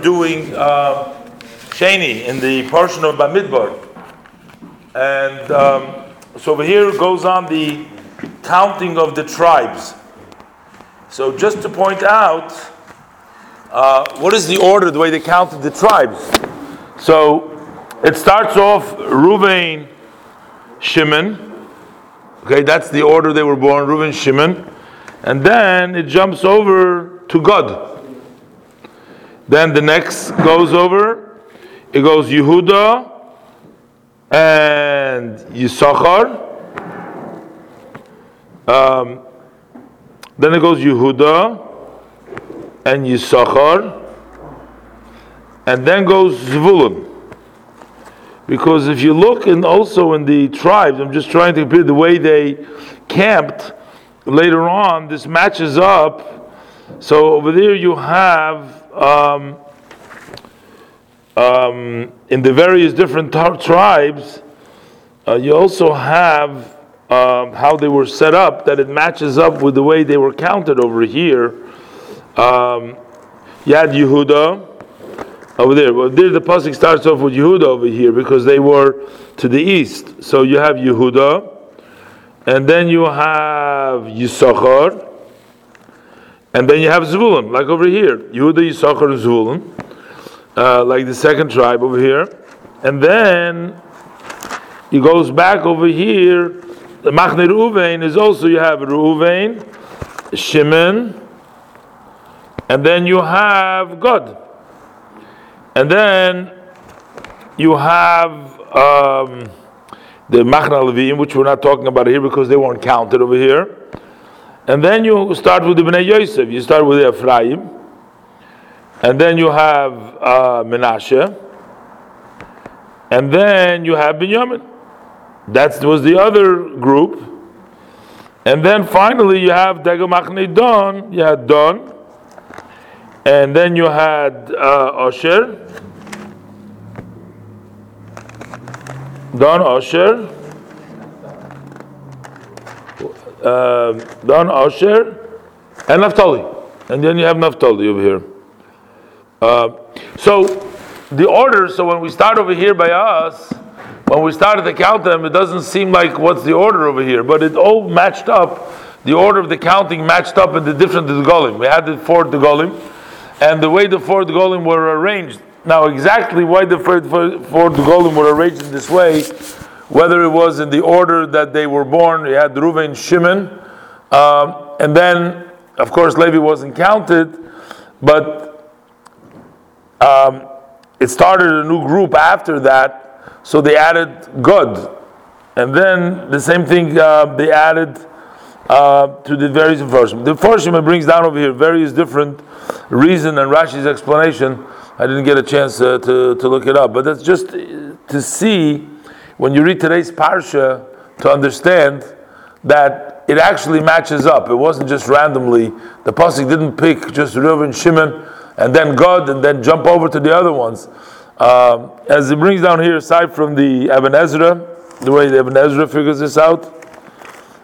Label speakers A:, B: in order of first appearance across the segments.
A: doing uh, Sheni in the portion of Bamidbar. And um, so over here goes on the counting of the tribes. So just to point out, uh, what is the order, the way they counted the tribes? So it starts off Reuven, Shimon. Okay, that's the order they were born, Reuven, Shimon. And then it jumps over to Gad. Then the next goes over, it goes Yehuda and Yisachar. Um, then it goes Yehuda and Yisachar. And then goes Zvulun. Because if you look and also in the tribes, I'm just trying to compare the way they camped later on, this matches up. So over there you have um, um, in the various different tribes, uh, you also have um, how they were set up that it matches up with the way they were counted over here. Um, you had Yehuda over there. Well, there the pasuk starts off with Yehuda over here because they were to the east. So you have Yehuda, and then you have Yisachar, and then you have Zvulun, like over here. Yehuda, Yisachar, and Zvulun, uh, like the second tribe over here. And then he goes back over here. The Machne Reuven is also you have Reuven, Shimon, and then you have Gad. And then you have um, the Machna Levim, which we're not talking about here because they weren't counted over here. And then you start with Bnei Yosef. You start with Ephraim. And then you have uh, Menashe. And then you have Binyamin. That was the other group. And then finally you have Dagamachne Don. You had Don. And then you had uh, Osher. Don Osher. Uh, Don Osher. And Naphtali. And then you have Naphtali over here. Uh, so the order, so when we start over here by us, when we started to count them, it doesn't seem like what's the order over here, but it all matched up. The order of the counting matched up in the different Golim. We had the four Golim and the way the four Golim were arranged. Now, exactly why the four, Golim were arranged in this way, whether it was in the order that they were born, you had Reuven, Shimon, um, and then, of course, Levi wasn't counted, but um, it started a new group after that, so they added Gad. And then the same thing uh, they added uh, to the various versions. The first brings down over here various different reason and Rashi's explanation. I didn't get a chance uh, to, to look it up, but that's just to see when you read today's parsha to understand that it actually matches up. It wasn't just randomly. The pasuk didn't pick just Reuven, Shimon, and then Gad, and then jump over to the other ones. Um, as it brings down here, aside from the Ibn Ezra, the way the Ibn Ezra figures this out,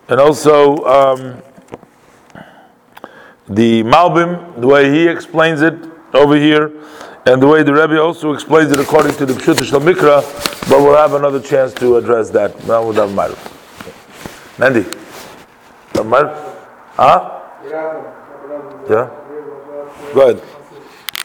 A: and also um, the Malbim, the way he explains it over here, and the way the Rebbe also explains it according to the Pshuto Shel Mikra, but we'll have another chance to address that. Now with Avmar. Mandy. Avmar? Huh? Yeah? Go ahead.